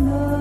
nơi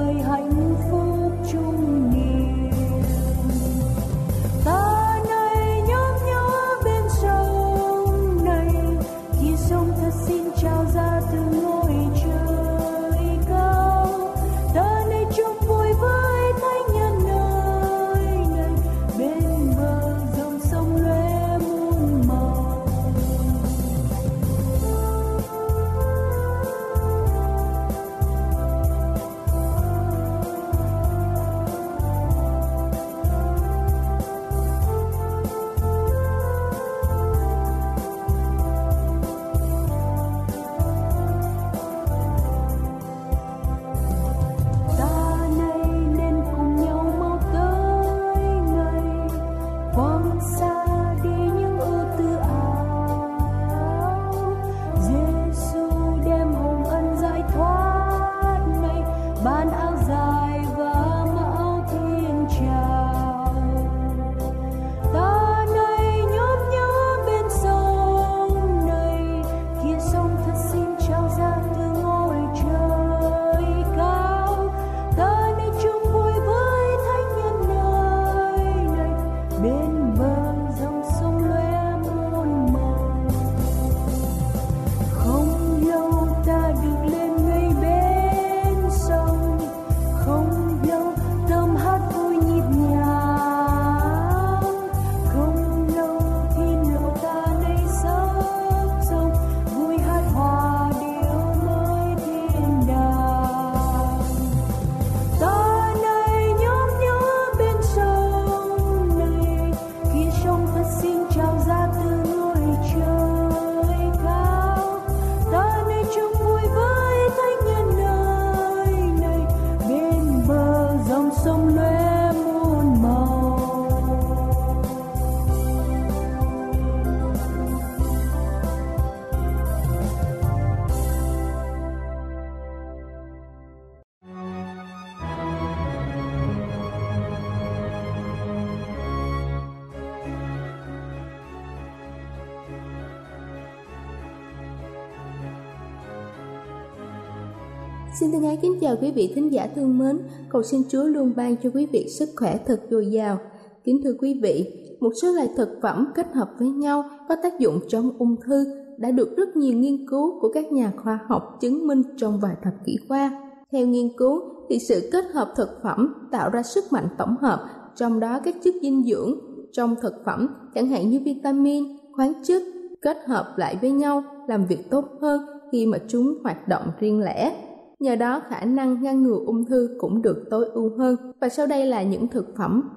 chào quý vị thính giả thương mến, cầu xin Chúa luôn ban cho quý vị sức khỏe thật dồi dào. Kính thưa quý vị, một số loại thực phẩm kết hợp với nhau có tác dụng chống ung thư đã được rất nhiều nghiên cứu của các nhà khoa học chứng minh trong vài thập kỷ qua. Theo nghiên cứu thì sự kết hợp thực phẩm tạo ra sức mạnh tổng hợp, trong đó các chất dinh dưỡng trong thực phẩm chẳng hạn như vitamin, khoáng chất kết hợp lại với nhau làm việc tốt hơn khi mà chúng hoạt động riêng lẻ. Nhờ đó, khả năng ngăn ngừa ung thư cũng được tối ưu hơn. Và sau đây là những thực phẩm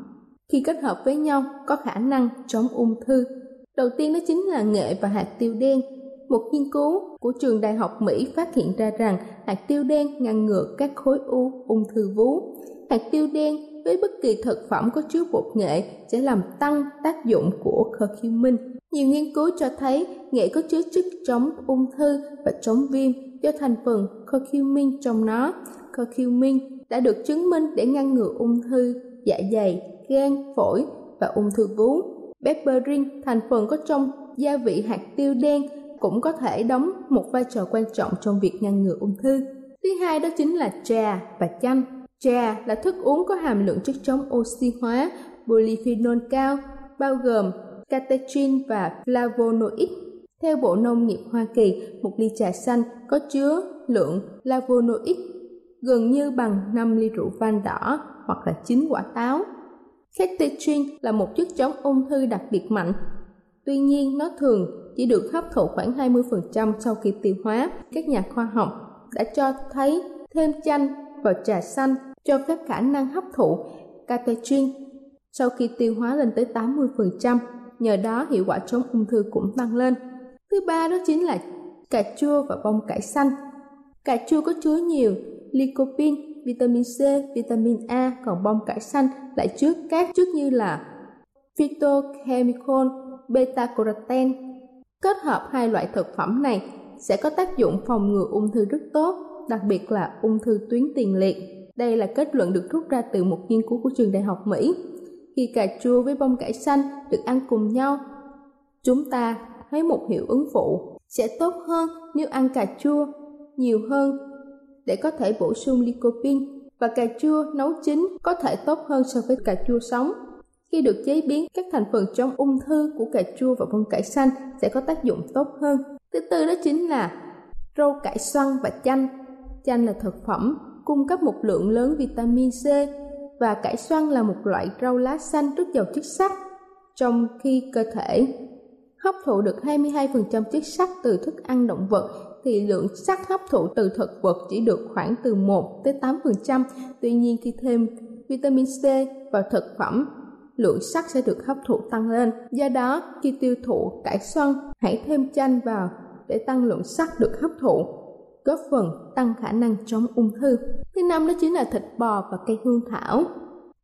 khi kết hợp với nhau, có khả năng chống ung thư. Đầu tiên đó chính là nghệ và hạt tiêu đen. Một nghiên cứu của trường đại học Mỹ phát hiện ra rằng hạt tiêu đen ngăn ngừa các khối u ung thư vú. Hạt tiêu đen với bất kỳ thực phẩm có chứa bột nghệ sẽ làm tăng tác dụng của curcumin. Nhiều nghiên cứu cho thấy nghệ có chứa chất chống ung thư và chống viêm do thành phần curcumin trong nó. Curcumin đã được chứng minh để ngăn ngừa ung thư dạ dày, gan, phổi và ung thư vú. Berberin, thành phần có trong gia vị hạt tiêu đen cũng có thể đóng một vai trò quan trọng trong việc ngăn ngừa ung thư. Thứ hai đó chính là trà và chanh. Trà là thức uống có hàm lượng chất chống oxy hóa polyphenol cao, bao gồm catechin và flavonoid. Theo Bộ Nông nghiệp Hoa Kỳ, một ly trà xanh có chứa lượng flavonoid gần như bằng 5 ly rượu vang đỏ hoặc là 9 quả táo. Catechin là một chất chống ung thư đặc biệt mạnh. Tuy nhiên, nó thường chỉ được hấp thụ khoảng 20% sau khi tiêu hóa. Các nhà khoa học đã cho thấy thêm chanh vào trà xanh cho phép khả năng hấp thụ catechin sau khi tiêu hóa lên tới 80%, nhờ đó hiệu quả chống ung thư cũng tăng lên. Thứ ba đó chính là cà chua và bông cải xanh. Cà chua có chứa nhiều lycopene, vitamin C, vitamin A, còn bông cải xanh lại chứa các chất như là phytochemical, beta-carotene. Kết hợp hai loại thực phẩm này sẽ có tác dụng phòng ngừa ung thư rất tốt, đặc biệt là ung thư tuyến tiền liệt. Đây là kết luận được rút ra từ một nghiên cứu của trường đại học Mỹ. Khi cà chua với bông cải xanh được ăn cùng nhau, chúng ta thấy một hiệu ứng phụ sẽ tốt hơn nếu ăn cà chua nhiều hơn để có thể bổ sung lycopene và cà chua nấu chín có thể tốt hơn so với cà chua sống. Khi được chế biến, các thành phần trong ung thư của cà chua và bông cải xanh sẽ có tác dụng tốt hơn. Thứ tư đó chính là rau cải xoăn và chanh. Chanh là thực phẩm cung cấp một lượng lớn vitamin C và cải xoăn là một loại rau lá xanh rất giàu chất sắt. Trong khi cơ thể hấp thụ được 22% chất sắt từ thức ăn động vật thì lượng sắt hấp thụ từ thực vật chỉ được khoảng từ 1 tới 8%. Tuy nhiên khi thêm vitamin C vào thực phẩm, lượng sắt sẽ được hấp thụ tăng lên. Do đó, khi tiêu thụ cải xoăn, hãy thêm chanh vào để tăng lượng sắt được hấp thụ, góp phần tăng khả năng chống ung thư. Thứ năm đó chính là thịt bò và cây hương thảo.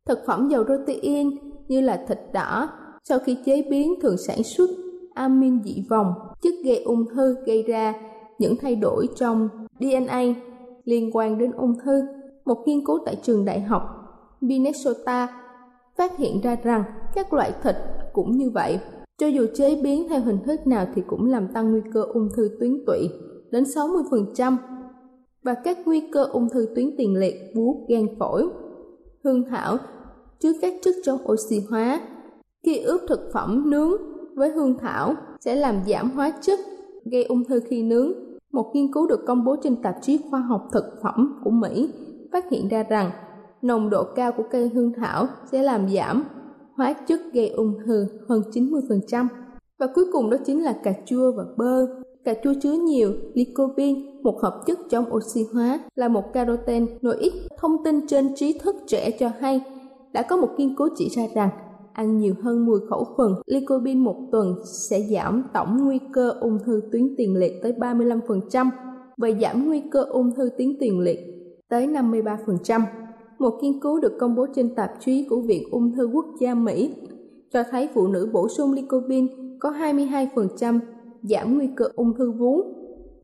Thực phẩm giàu protein như là thịt đỏ sau khi chế biến thường sản xuất amin dị vòng, chất gây ung thư gây ra những thay đổi trong DNA liên quan đến ung thư. Một nghiên cứu tại trường đại học Minnesota phát hiện ra rằng các loại thịt cũng như vậy. Cho dù chế biến theo hình thức nào thì cũng làm tăng nguy cơ ung thư tuyến tụy đến 60% và các nguy cơ ung thư tuyến tiền liệt, vú, gan phổi. Hương thảo chứa các chất chống oxy hóa. Khi ướp thực phẩm nướng với hương thảo sẽ làm giảm hóa chất gây ung thư khi nướng. Một nghiên cứu được công bố trên tạp chí khoa học thực phẩm của Mỹ phát hiện ra rằng nồng độ cao của cây hương thảo sẽ làm giảm hóa chất gây ung thư hơn 90%. Và cuối cùng đó chính là cà chua và bơ. Cà chua chứa nhiều lycopene, một hợp chất chống oxy hóa, là một caroten nội carotenoid. Thông tin trên trí thức trẻ cho hay đã có một nghiên cứu chỉ ra rằng ăn nhiều hơn 10 khẩu phần lycopene một tuần sẽ giảm tổng nguy cơ ung thư tuyến tiền liệt tới 35% và giảm nguy cơ ung thư tuyến tiền liệt tới 53%. Một nghiên cứu được công bố trên tạp chí của Viện Ung thư Quốc gia Mỹ cho thấy phụ nữ bổ sung lycopene có 22% giảm nguy cơ ung thư vú.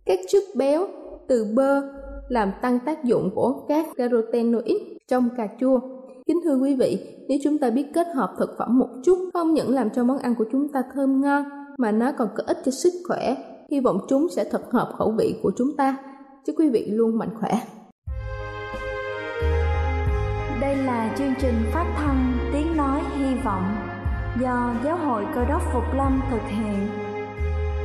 Các chất béo từ bơ làm tăng tác dụng của các carotenoid trong cà chua. Kính thưa quý vị, nếu chúng ta biết kết hợp thực phẩm một chút, không những làm cho món ăn của chúng ta thơm ngon, mà nó còn có ích cho sức khỏe. Hy vọng chúng sẽ thật hợp khẩu vị của chúng ta. Chúc quý vị luôn mạnh khỏe. Đây là chương trình phát thanh Tiếng Nói Hy Vọng do Giáo hội Cơ đốc Phục Lâm thực hiện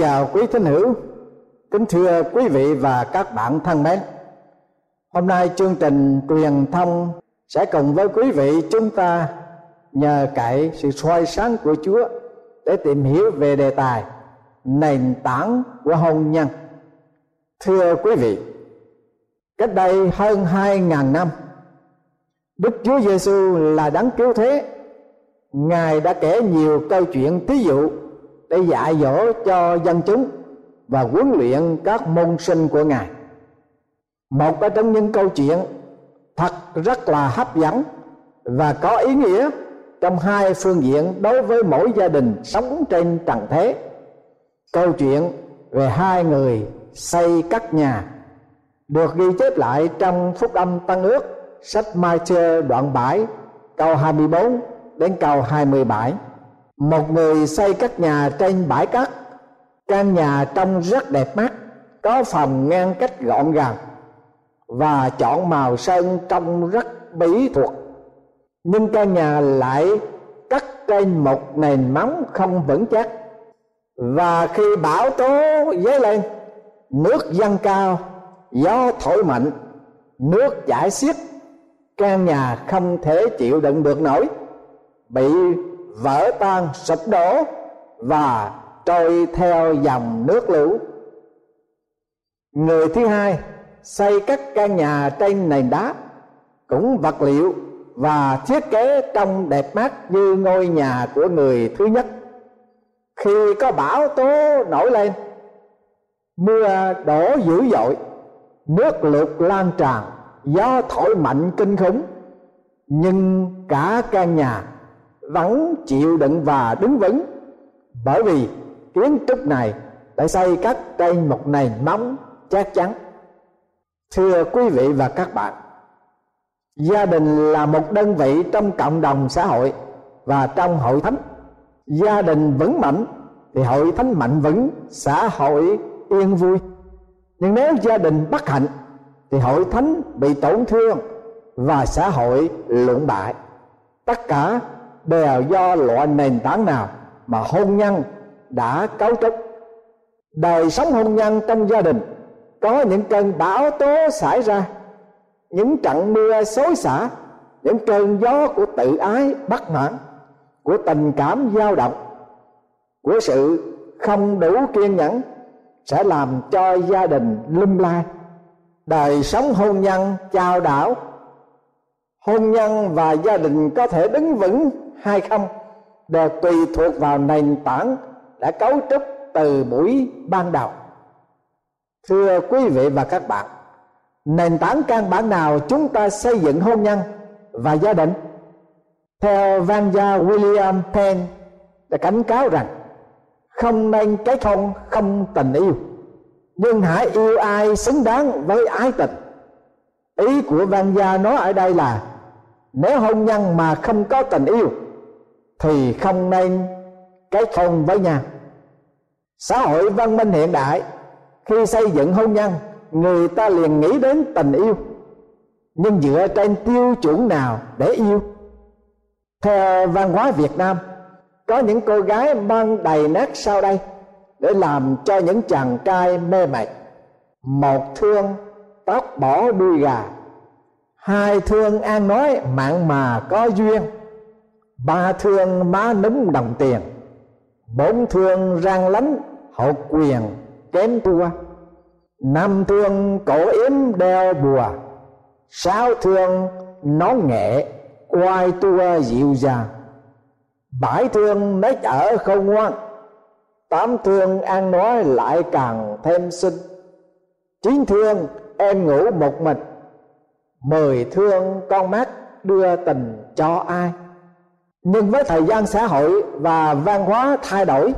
Chào quý thính hữu, kính thưa quý vị và các bạn thân mến. Hôm nay chương trình truyền thông sẽ cùng với quý vị chúng ta nhờ cậy sự soi sáng của Chúa để tìm hiểu về đề tài nền tảng của hôn nhân. Thưa quý vị, cách đây hơn 2.000 năm, Đức Chúa Giêsu là đấng cứu thế. Ngài đã kể nhiều câu chuyện thí dụ để dạy dỗ cho dân chúng và huấn luyện các môn sinh của ngài. Một trong những câu chuyện thật rất là hấp dẫn và có ý nghĩa trong hai phương diện đối với mỗi gia đình sống trên trần thế. Câu chuyện về hai người xây các nhà được ghi chép lại trong phúc âm tăng ước, sách Mai Chơ đoạn 7 câu 24 đến câu 27 một người xây các nhà trên bãi cát, căn nhà trông rất đẹp mắt, có phòng ngăn cách gọn gàng và chọn màu sơn trông rất bí thuật. Nhưng căn nhà lại cắt trên một nền móng không vững chắc. Và khi bão tố dấy lên, nước dâng cao, gió thổi mạnh, nước chảy xiết, căn nhà không thể chịu đựng được nổi, bị vỡ tan sụp đổ và trôi theo dòng nước lũ. Người thứ hai xây các căn nhà trên nền đá cũng vật liệu và thiết kế trông đẹp mắt như ngôi nhà của người thứ nhất. Khi có bão tố nổi lên, mưa đổ dữ dội, nước lụt lan tràn, gió thổi mạnh kinh khủng, nhưng cả căn nhà vẫn chịu đựng và đứng vững. Bởi vì kiến trúc này đã xây các trên một nền móng chắc chắn. Thưa quý vị và các bạn, gia đình là một đơn vị trong cộng đồng xã hội và trong hội thánh. Gia đình vững mạnh thì hội thánh mạnh vững, xã hội yên vui. Nhưng nếu gia đình bất hạnh thì hội thánh bị tổn thương và xã hội lụng bại. Tất cả đều do loại nền tảng nào mà hôn nhân đã cấu trúc. Đời sống hôn nhân trong gia đình, có những cơn bão tố xảy ra, những trận mưa xối xả, những cơn gió của tự ái bất mãn, của tình cảm dao động, của sự không đủ kiên nhẫn sẽ làm cho gia đình lung lai. Đời sống hôn nhân chao đảo, hôn nhân và gia đình có thể đứng vững hay không đều tùy thuộc vào nền tảng đã cấu trúc từ buổi ban đầu. Thưa quý vị và các bạn, nền tảng căn bản nào chúng ta xây dựng hôn nhân và gia đình? Theo văn gia William Penn đã cảnh cáo rằng, không nên cái hôn không tình yêu, nhưng hãy yêu ai xứng đáng với ái tình. Ý của văn gia nói ở đây là, nếu hôn nhân mà không có tình yêu thì không nên cái không với nhau. Xã hội văn minh hiện đại, khi xây dựng hôn nhân, người ta liền nghĩ đến tình yêu, nhưng dựa trên tiêu chuẩn nào để yêu? Theo văn hóa việt nam, có những cô gái mang đầy nát sau đây để làm cho những chàng trai mê mệt. Một thương, tóc bỏ đuôi gà. Hai thương an nói, mạng mà có duyên ba thương má núm đồng tiền. Bốn thương răng lánh, hậu quyền kém tua năm thương cổ yếm đeo bùa. Sáu thương nón nghệ oai tua dịu dàng. Bảy thương nết ở không ngoan. Tám thương ăn nói lại càng thêm xinh. Chín thương em ngủ một mình. Mười thương con mắt đưa tình cho ai? Nhưng với thời gian xã hội và văn hóa thay đổi,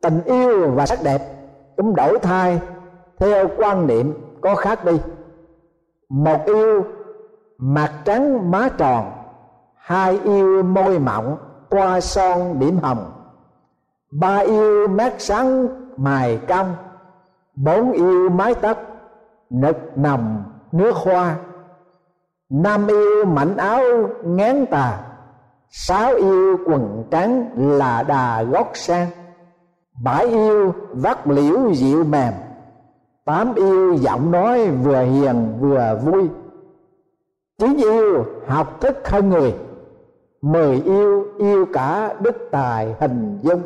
tình yêu và sắc đẹp, cũng đổi thay theo quan niệm có khác đi. Một yêu, mặt trắng má tròn, hai yêu môi mọng qua son điểm hồng. Ba yêu mát sáng mài cong, bốn yêu mái tóc, nực nồng nước hoa. Năm yêu mảnh áo ngán tà sáu yêu quần trắng là đà gót sang. Bảy yêu vắt liễu dịu mềm. Tám yêu giọng nói vừa hiền vừa vui. Chín yêu học thức hơn người. Mười yêu yêu cả đức tài hình dung.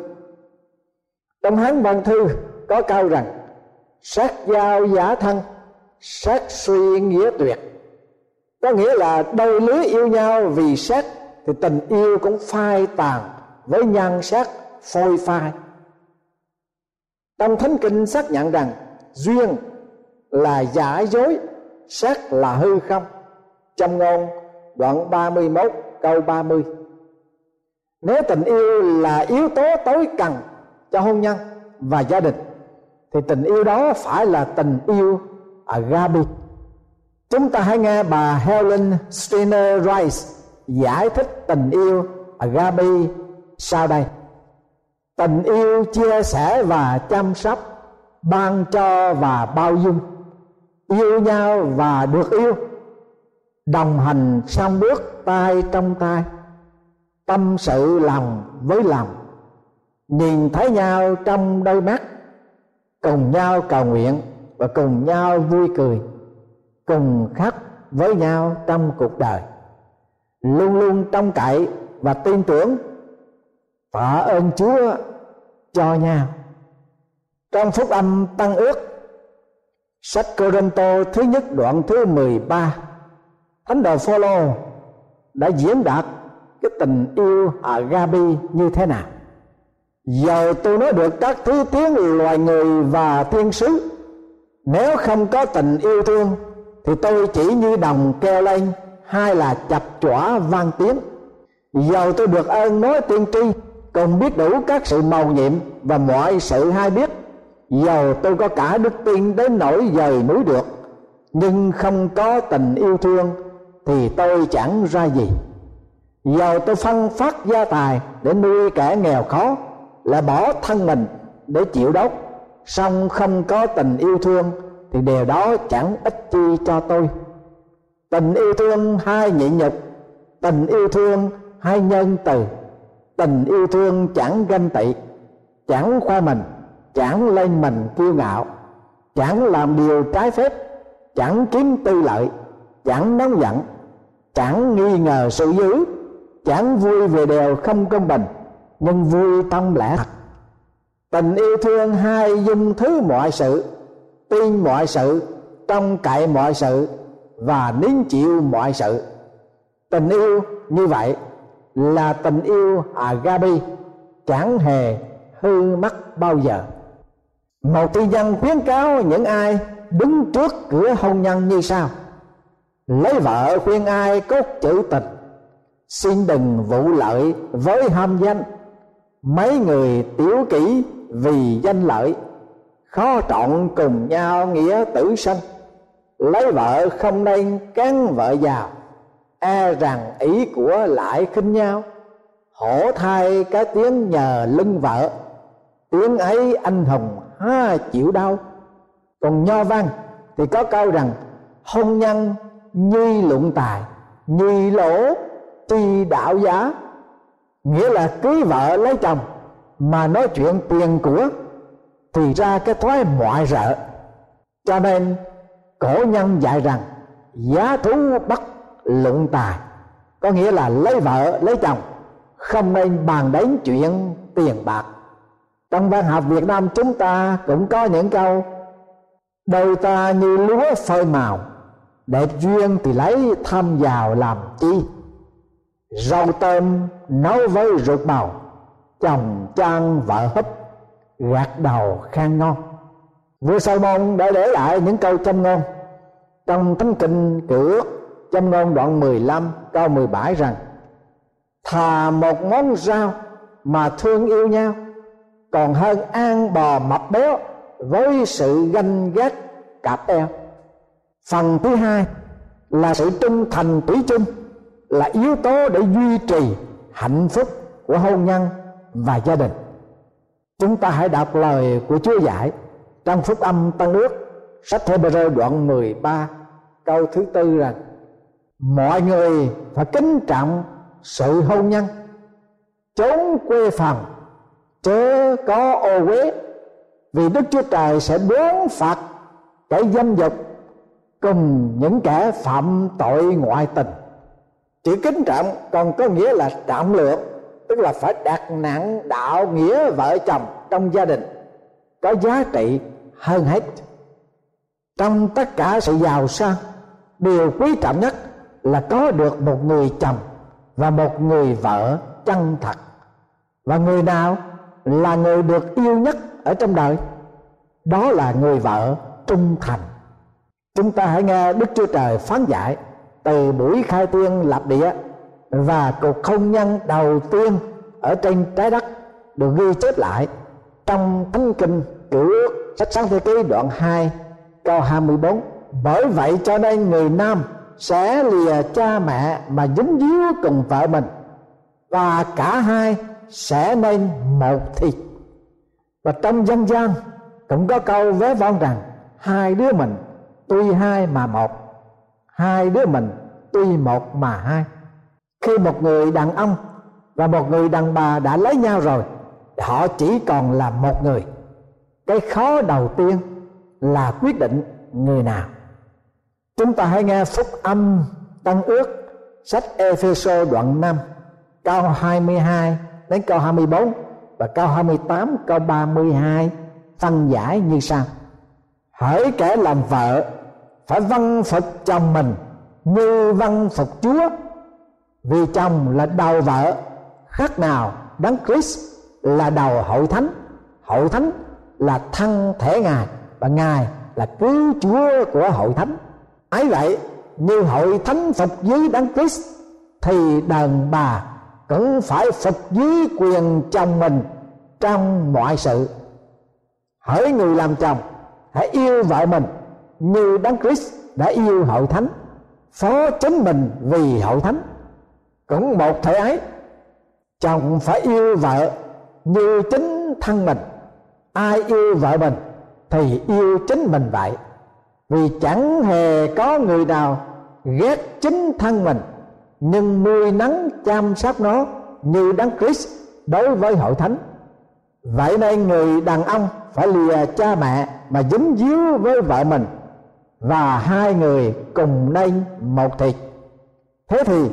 Trong hán văn thư có câu rằng, sát giao giả thân, sát suy nghĩa tuyệt. Có nghĩa là đôi lứa yêu nhau vì sát thì tình yêu cũng phai tàn với nhan sắc phôi phai. Trong thánh kinh xác nhận rằng duyên là giả dối, sắc là hư không. Trong ngôn đoạn 31 câu 30 nếu tình yêu là yếu tố tối cần cho hôn nhân và gia đình, thì tình yêu đó phải là tình yêu agape chúng ta hãy nghe bà Helen Steiner Rice giải thích tình yêu. Agape, sau đây. Tình yêu chia sẻ và chăm sóc, ban cho và bao dung. Yêu nhau và được yêu. Đồng hành song bước, tay trong tay. Tâm sự lòng với lòng. Nhìn thấy nhau trong đôi mắt. Cùng nhau cầu nguyện và cùng nhau vui cười. Cùng khắc với nhau trong cuộc đời luôn luôn trông cậy và tin tưởng. Tạ ơn Chúa cho nhau. Trong phúc âm tăng ước, sách Corinto thứ nhất đoạn thứ 13 thánh đồ Phaolô đã diễn đạt cái tình yêu agape như thế nào. Giờ tôi nói được các thứ tiếng loài người và thiên sứ. Nếu không có tình yêu thương, thì tôi chỉ như đồng keo lên hai là chập chỏa vang tiếng. Giàu tôi được ơn nói tiên tri, còn biết đủ các sự màu nhiệm và mọi sự hay biết. Giàu tôi có cả đức tin đến nỗi dời núi được, nhưng không có tình yêu thương, thì tôi chẳng ra gì. Giàu tôi phân phát gia tài để nuôi kẻ nghèo khó Là bỏ thân mình để chịu đốc song không có tình yêu thương, thì điều đó chẳng ích chi cho tôi tình yêu thương hai nhị nhục, tình yêu thương hai nhân từ. Tình yêu thương chẳng ganh tị, chẳng khoe mình, chẳng lên mình kiêu ngạo, chẳng làm điều trái phép, chẳng kiếm tư lợi, chẳng nóng giận, chẳng nghi ngờ sự dữ, chẳng vui về đều không công bình, nhưng vui trong lẽ thật. Tình yêu thương hai dung thứ mọi sự tin mọi sự, trong cậy mọi sự và nín chịu mọi sự. Tình yêu như vậy là tình yêu agabi chẳng hề hư mất bao giờ. Một thi dân khuyến cáo những ai đứng trước cửa hôn nhân như sau. Lấy vợ khuyên ai cốt chữ tình. Xin đừng vụ lợi với ham danh. Mấy người tiểu kỹ vì danh lợi, khó trọn cùng nhau nghĩa tử sanh lấy vợ không nên cắn vợ giàu e rằng ý của lại khinh nhau. Hổ thai cái tiếng nhờ lưng vợ. Tiếng ấy anh hùng ha chịu đau. Còn nho văn thì có câu rằng, hôn nhân nhi luận tài, nhi lỗ tuy đạo giá. Nghĩa là cưới vợ lấy chồng mà nói chuyện tiền của thì ra cái thói ngoại rợ. Cho nên cổ nhân dạy rằng, giá thú bắt luận tài, có nghĩa là lấy vợ, lấy chồng, không nên bàn đến chuyện tiền bạc. Trong văn học việt nam chúng ta cũng có những câu đời ta như lúa phơi màu, đẹp duyên thì lấy thăm giàu làm chi? Rau tôm nấu với ruột bào chồng trang vợ hấp gạt đầu khen ngon vua Salmon đã để lại những câu châm ngôn. Trong thánh kinh cửa châm ngôn đoạn 15 câu 17 rằng, thà một món rau mà thương yêu nhau, còn hơn an bò mập béo với sự ganh ghét cạp eo. Phần thứ hai là sự trung thành tủy chung là yếu tố để duy trì hạnh phúc của hôn nhân và gia đình. Chúng ta hãy đọc lời của Chúa dạy trong phúc âm Tân ước, sách Hebrew đoạn 13 câu thứ tư rằng mọi người phải kính trọng sự hôn nhân trốn quê phòng, chớ có ô uế, vì Đức Chúa Trời sẽ đốn phạt kẻ dâm dục cùng những kẻ phạm tội ngoại tình. Chỉ kính trọng còn có nghĩa là trọng lượng, tức là phải đặt nặng đạo nghĩa vợ chồng trong gia đình, có giá trị hơn hết. Trong tất cả sự giàu sang, điều quý trọng nhất là có được một người chồng và một người vợ chân thật. Và người nào là người được yêu nhất ở trong đời? Đó là người vợ trung thành. Chúng ta hãy nghe đức chúa trời phán giải từ buổi khai tiên lập địa và cuộc hôn nhân đầu tiên ở trên trái đất được ghi chép lại trong thánh kinh cựu ước sách sáng thế ký, đoạn 2 câu 24 bởi vậy cho nên người nam sẽ lìa cha mẹ mà dính díu cùng vợ mình, và cả hai sẽ nên một thịt. Và trong dân gian cũng có câu vé vong rằng, hai đứa mình tuy hai mà một, hai đứa mình tuy một mà hai. Khi một người đàn ông và một người đàn bà đã lấy nhau rồi, họ chỉ còn là một người cái khó đầu tiên là quyết định người nào. Chúng ta hãy nghe phúc âm tăng ước, sách Epheso đoạn 5 câu 22 đến câu 24 và câu 28 câu 32 phân giải như sau. Hỡi kẻ làm vợ, phải văn phục chồng mình như văn phục Chúa, vì chồng là đầu vợ, khác nào đấng Christ là đầu hội thánh hội thánh là thân thể ngài và ngài là cứu chúa của hội thánh. Ấy vậy, như hội thánh phục dưới đấng Christ, thì đàn bà cũng phải phục dưới quyền chồng mình trong mọi sự. Hỡi người làm chồng, hãy yêu vợ mình như đấng Christ đã yêu hội thánh, phó chính mình vì hội thánh. Cũng một thể ấy, chồng phải yêu vợ như chính thân mình ai yêu vợ mình thì yêu chính mình vậy. Vì chẳng hề có người nào ghét chính thân mình, nhưng nuôi nắng chăm sóc nó như đấng Christ đối với hội thánh. Vậy nên người đàn ông phải lìa cha mẹ mà dính díu với vợ mình và hai người cùng nên một thịt thế thì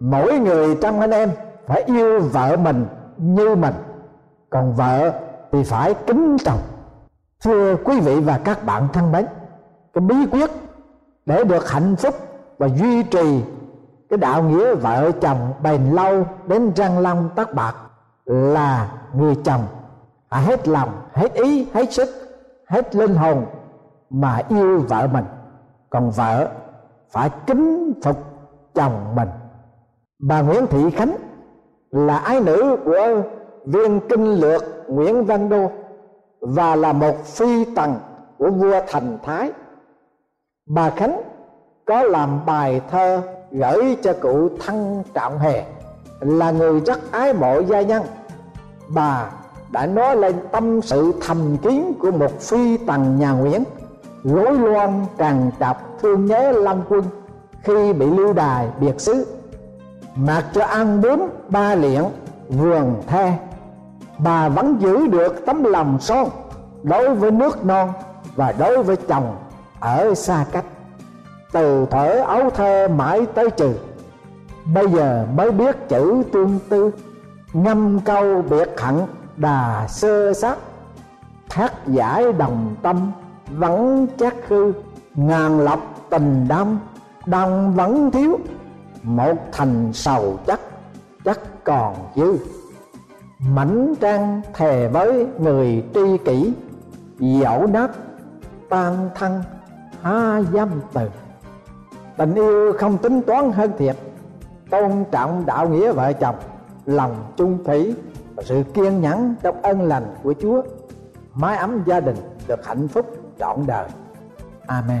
mỗi người trong anh em phải yêu vợ mình như mình, còn vợ thì phải kính chồng thưa quý vị và các bạn thân mến cái bí quyết để được hạnh phúc và duy trì cái đạo nghĩa vợ chồng bền lâu đến răng long tóc bạc là người chồng. À, hết lòng hết ý hết sức hết linh hồn mà yêu vợ mình. Còn vợ phải kính phục chồng mình. Bà Nguyễn Thị Khánh là ái nữ của viên kinh lược Nguyễn Văn Đô và là một phi tần của vua Thành Thái. Bà Khánh có làm bài thơ gửi cho cụ Thăng Trọng Hề, là người rất ái mộ gia nhân. Bà đã nói lên tâm sự thầm kín của một phi tần nhà Nguyễn lối loan tràn trọc thương nhớ lâm Quân khi bị lưu đài biệt xứ mặc cho ăn bướm ba liện vườn the bà vẫn giữ được tấm lòng son đối với nước non và đối với chồng ở xa cách. Từ thở ấu thơ mãi tới trừ. Bây giờ mới biết chữ tương tư, ngâm câu biệt hận đà sơ sát thác giải đồng tâm vẫn chắc hư ngàn lọc tình đâm đồng vẫn thiếu, một thành sầu chắc chắc còn dư mảnh trang thề với người tri kỷ, dẫu nát tan thân ha dâm từ. Tình yêu không tính toán hơn thiệt, tôn trọng đạo nghĩa vợ chồng, lòng chung thủy và sự kiên nhẫn trong ân lành của chúa. Mái ấm gia đình được hạnh phúc trọn đời. Amen.